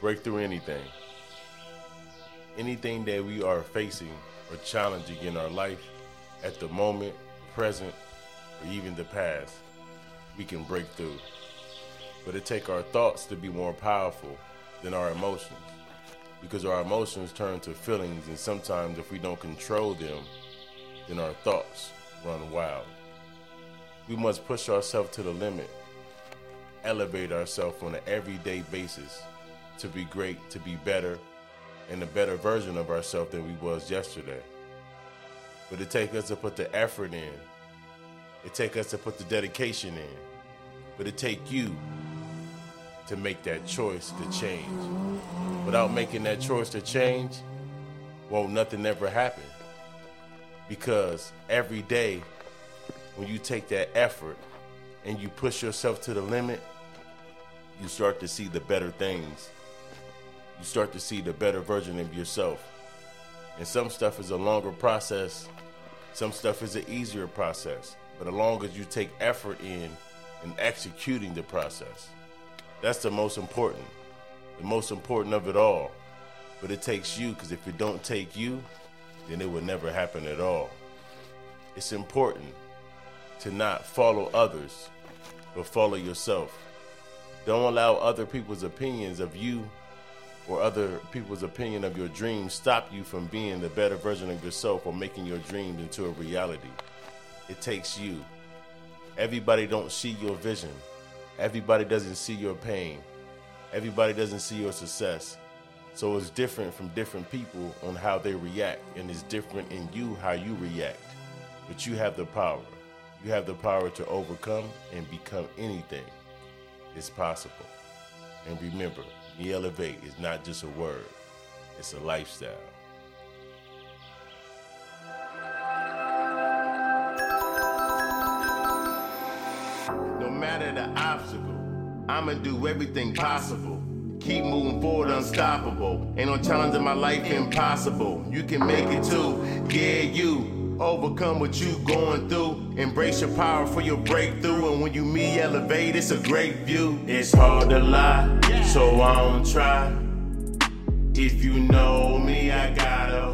break through anything. Anything that we are facing or challenging in our life at the moment, present, or even the past, we can break through. But it takes our thoughts to be more powerful than our emotions. Because our emotions turn to feelings, and sometimes if we don't control them, then our thoughts run wild. We must push ourselves to the limit, elevate ourselves on an everyday basis to be great, to be better, and a better version of ourselves than we was yesterday. But it takes us to put the effort in. It takes us to put the dedication in. But it take you to make that choice to change. Without making that choice to change, won't nothing ever happen. Because every day, when you take that effort and you push yourself to the limit, you start to see the better things. You start to see the better version of yourself. And some stuff is a longer process, some stuff is an easier process. But as long as you take effort in and executing the process, that's the most important. The most important of it all. But it takes you, because if it don't take you, then it would never happen at all. It's important to not follow others, but follow yourself. Don't allow other people's opinions of you or other people's opinion of your dreams stop you from being the better version of yourself or making your dreams into a reality. It takes you. Everybody don't see your vision. Everybody doesn't see your pain. Everybody doesn't see your success. So it's different from different people on how they react, and it's different in you how you react. But you have the power. You have the power to overcome and become anything. It's possible. And remember, Me Elevate is not just a word, it's a lifestyle. No matter the obstacle, I'ma do everything possible. Keep moving forward, unstoppable. Ain't no challenge in my life impossible. You can make it too, yeah, you. Overcome what you going through. Embrace your power for your breakthrough. And when you me elevate, it's a great view. It's hard to lie, so I don't try. If you know me, I gotta